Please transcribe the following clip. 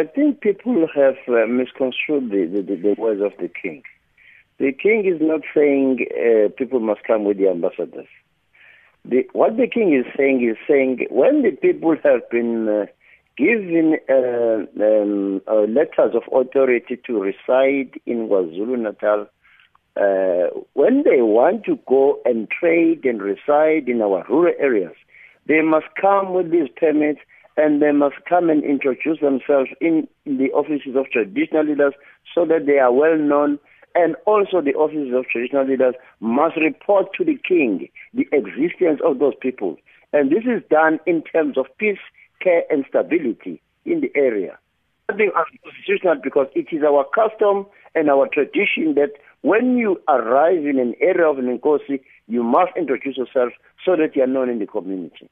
I think people have uh, misconstrued the, the, the, words of the king. The king is not saying uh, people must come with the ambassadors. The, what the king is saying is saying when the people have been uh, given uh, um, uh, letters of authority to reside in KwaZulu Natal, uh, when they want to go and trade and reside in our rural areas, they must come with these permits and they must come and introduce themselves in the offices of traditional leaders so that they are well known and also the offices of traditional leaders must report to the king the existence of those people. And this is done in terms of peace, care, and stability in the area. Nothing unconstitutional because it is our custom and our tradition that when you arrive in an area of an Nkosi, you must introduce yourself so that you are known in the community.